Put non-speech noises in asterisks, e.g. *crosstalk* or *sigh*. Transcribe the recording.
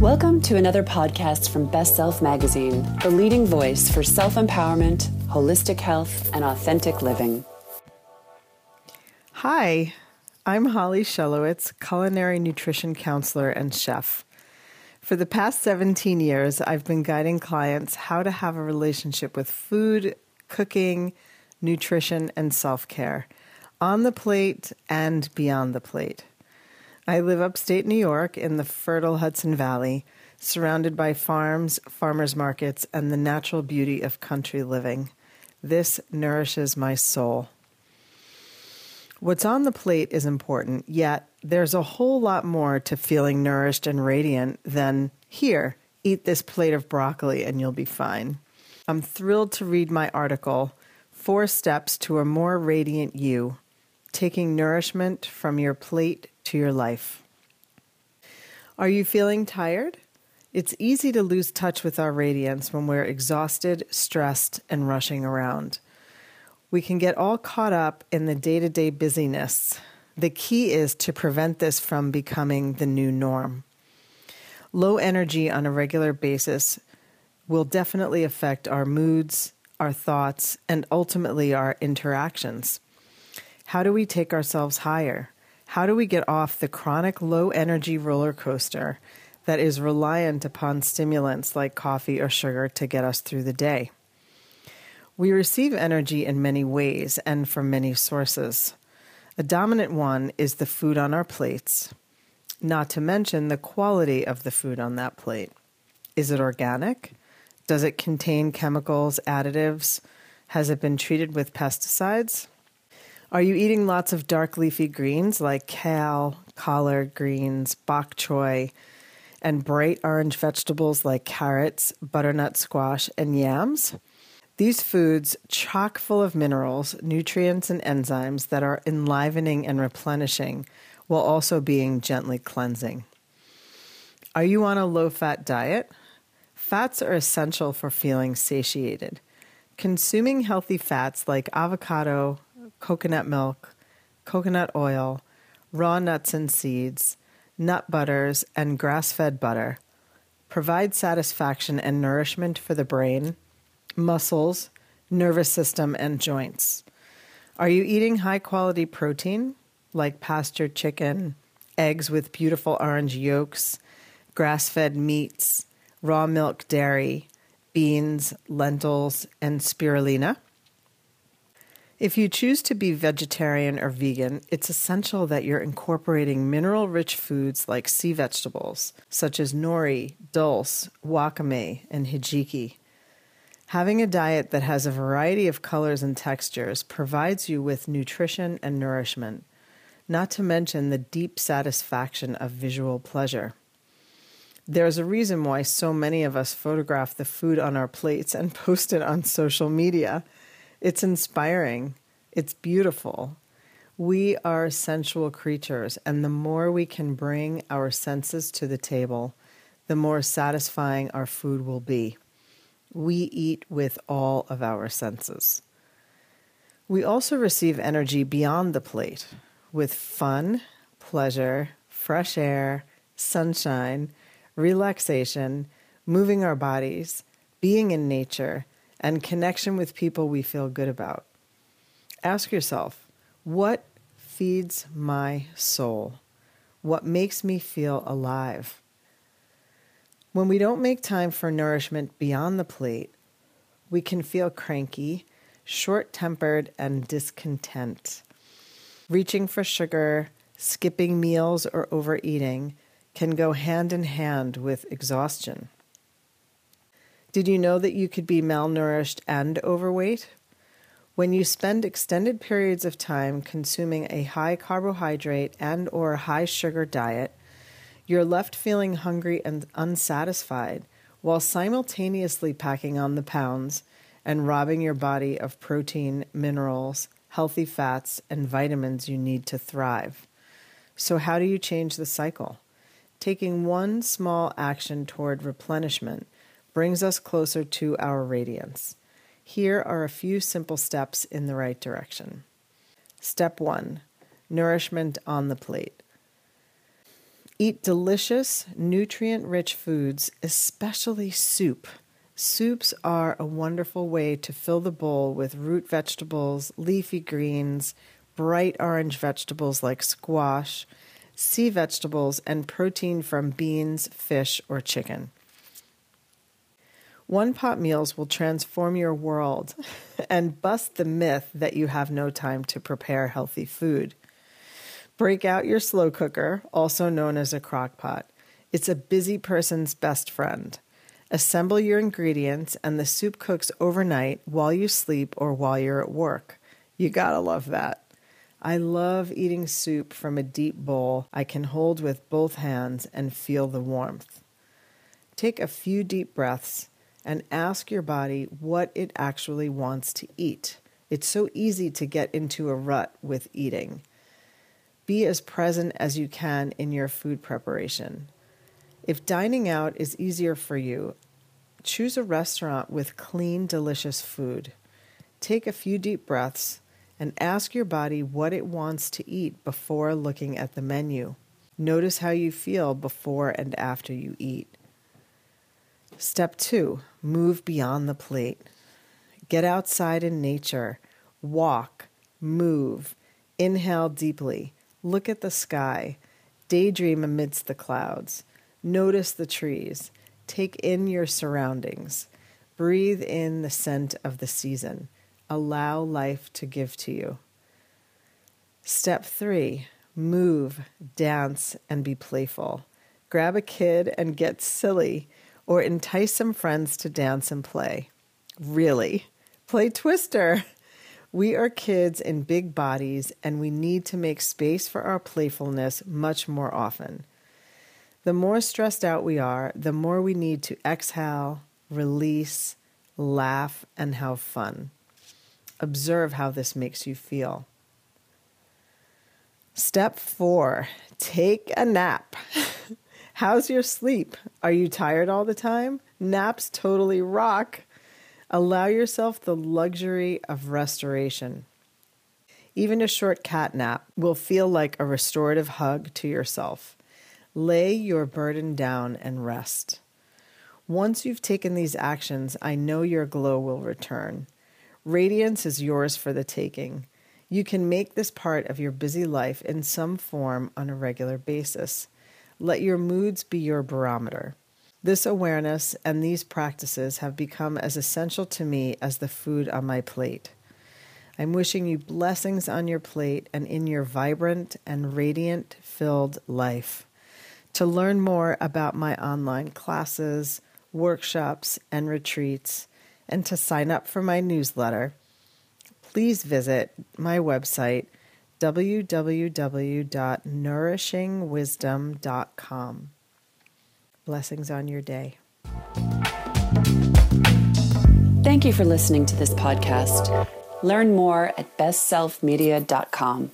Welcome to another podcast from Best Self Magazine, the leading voice for self empowerment, holistic health, and authentic living. Hi, I'm Holly Shelowitz, culinary nutrition counselor and chef. For the past 17 years, I've been guiding clients how to have a relationship with food, cooking, nutrition, and self care on the plate and beyond the plate. I live upstate New York in the fertile Hudson Valley, surrounded by farms, farmers markets, and the natural beauty of country living. This nourishes my soul. What's on the plate is important, yet there's a whole lot more to feeling nourished and radiant than here, eat this plate of broccoli and you'll be fine. I'm thrilled to read my article, Four Steps to a More Radiant You Taking Nourishment from Your Plate to your life. Are you feeling tired? It's easy to lose touch with our radiance when we're exhausted, stressed, and rushing around. We can get all caught up in the day to day busyness. The key is to prevent this from becoming the new norm. Low energy on a regular basis will definitely affect our moods, our thoughts, and ultimately our interactions. How do we take ourselves higher? How do we get off the chronic low energy roller coaster that is reliant upon stimulants like coffee or sugar to get us through the day? We receive energy in many ways and from many sources. A dominant one is the food on our plates, not to mention the quality of the food on that plate. Is it organic? Does it contain chemicals, additives? Has it been treated with pesticides? Are you eating lots of dark leafy greens like kale, collard greens, bok choy, and bright orange vegetables like carrots, butternut squash, and yams? These foods, chock full of minerals, nutrients, and enzymes that are enlivening and replenishing while also being gently cleansing. Are you on a low fat diet? Fats are essential for feeling satiated. Consuming healthy fats like avocado, coconut milk, coconut oil, raw nuts and seeds, nut butters, and grass fed butter provide satisfaction and nourishment for the brain, muscles, nervous system, and joints. Are you eating high quality protein like pasture chicken, eggs with beautiful orange yolks, grass fed meats, raw milk dairy, beans, lentils, and spirulina? If you choose to be vegetarian or vegan, it's essential that you're incorporating mineral rich foods like sea vegetables, such as nori, dulse, wakame, and hijiki. Having a diet that has a variety of colors and textures provides you with nutrition and nourishment, not to mention the deep satisfaction of visual pleasure. There's a reason why so many of us photograph the food on our plates and *laughs* post it on social media. It's inspiring. It's beautiful. We are sensual creatures, and the more we can bring our senses to the table, the more satisfying our food will be. We eat with all of our senses. We also receive energy beyond the plate with fun, pleasure, fresh air, sunshine, relaxation, moving our bodies, being in nature, and connection with people we feel good about. Ask yourself what feeds my soul? What makes me feel alive? When we don't make time for nourishment beyond the plate, we can feel cranky, short tempered, and discontent. Reaching for sugar, skipping meals, or overeating can go hand in hand with exhaustion. Did you know that you could be malnourished and overweight? When you spend extended periods of time consuming a high carbohydrate and or high sugar diet, you're left feeling hungry and unsatisfied while simultaneously packing on the pounds and robbing your body of protein, minerals, healthy fats, and vitamins you need to thrive. So, how do you change the cycle? Taking one small action toward replenishment brings us closer to our radiance. Here are a few simple steps in the right direction. Step one nourishment on the plate. Eat delicious, nutrient rich foods, especially soup. Soups are a wonderful way to fill the bowl with root vegetables, leafy greens, bright orange vegetables like squash, sea vegetables, and protein from beans, fish, or chicken. One pot meals will transform your world *laughs* and bust the myth that you have no time to prepare healthy food. Break out your slow cooker, also known as a crock pot. It's a busy person's best friend. Assemble your ingredients, and the soup cooks overnight while you sleep or while you're at work. You gotta love that. I love eating soup from a deep bowl I can hold with both hands and feel the warmth. Take a few deep breaths and ask your body what it actually wants to eat. It's so easy to get into a rut with eating. Be as present as you can in your food preparation. If dining out is easier for you, choose a restaurant with clean, delicious food. Take a few deep breaths and ask your body what it wants to eat before looking at the menu. Notice how you feel before and after you eat. Step two, move beyond the plate. Get outside in nature, walk, move, inhale deeply. Look at the sky. Daydream amidst the clouds. Notice the trees. Take in your surroundings. Breathe in the scent of the season. Allow life to give to you. Step three move, dance, and be playful. Grab a kid and get silly, or entice some friends to dance and play. Really, play Twister. We are kids in big bodies, and we need to make space for our playfulness much more often. The more stressed out we are, the more we need to exhale, release, laugh, and have fun. Observe how this makes you feel. Step four take a nap. *laughs* How's your sleep? Are you tired all the time? Naps totally rock. Allow yourself the luxury of restoration. Even a short cat nap will feel like a restorative hug to yourself. Lay your burden down and rest. Once you've taken these actions, I know your glow will return. Radiance is yours for the taking. You can make this part of your busy life in some form on a regular basis. Let your moods be your barometer. This awareness and these practices have become as essential to me as the food on my plate. I'm wishing you blessings on your plate and in your vibrant and radiant filled life. To learn more about my online classes, workshops, and retreats, and to sign up for my newsletter, please visit my website www.nourishingwisdom.com. Blessings on your day. Thank you for listening to this podcast. Learn more at bestselfmedia.com.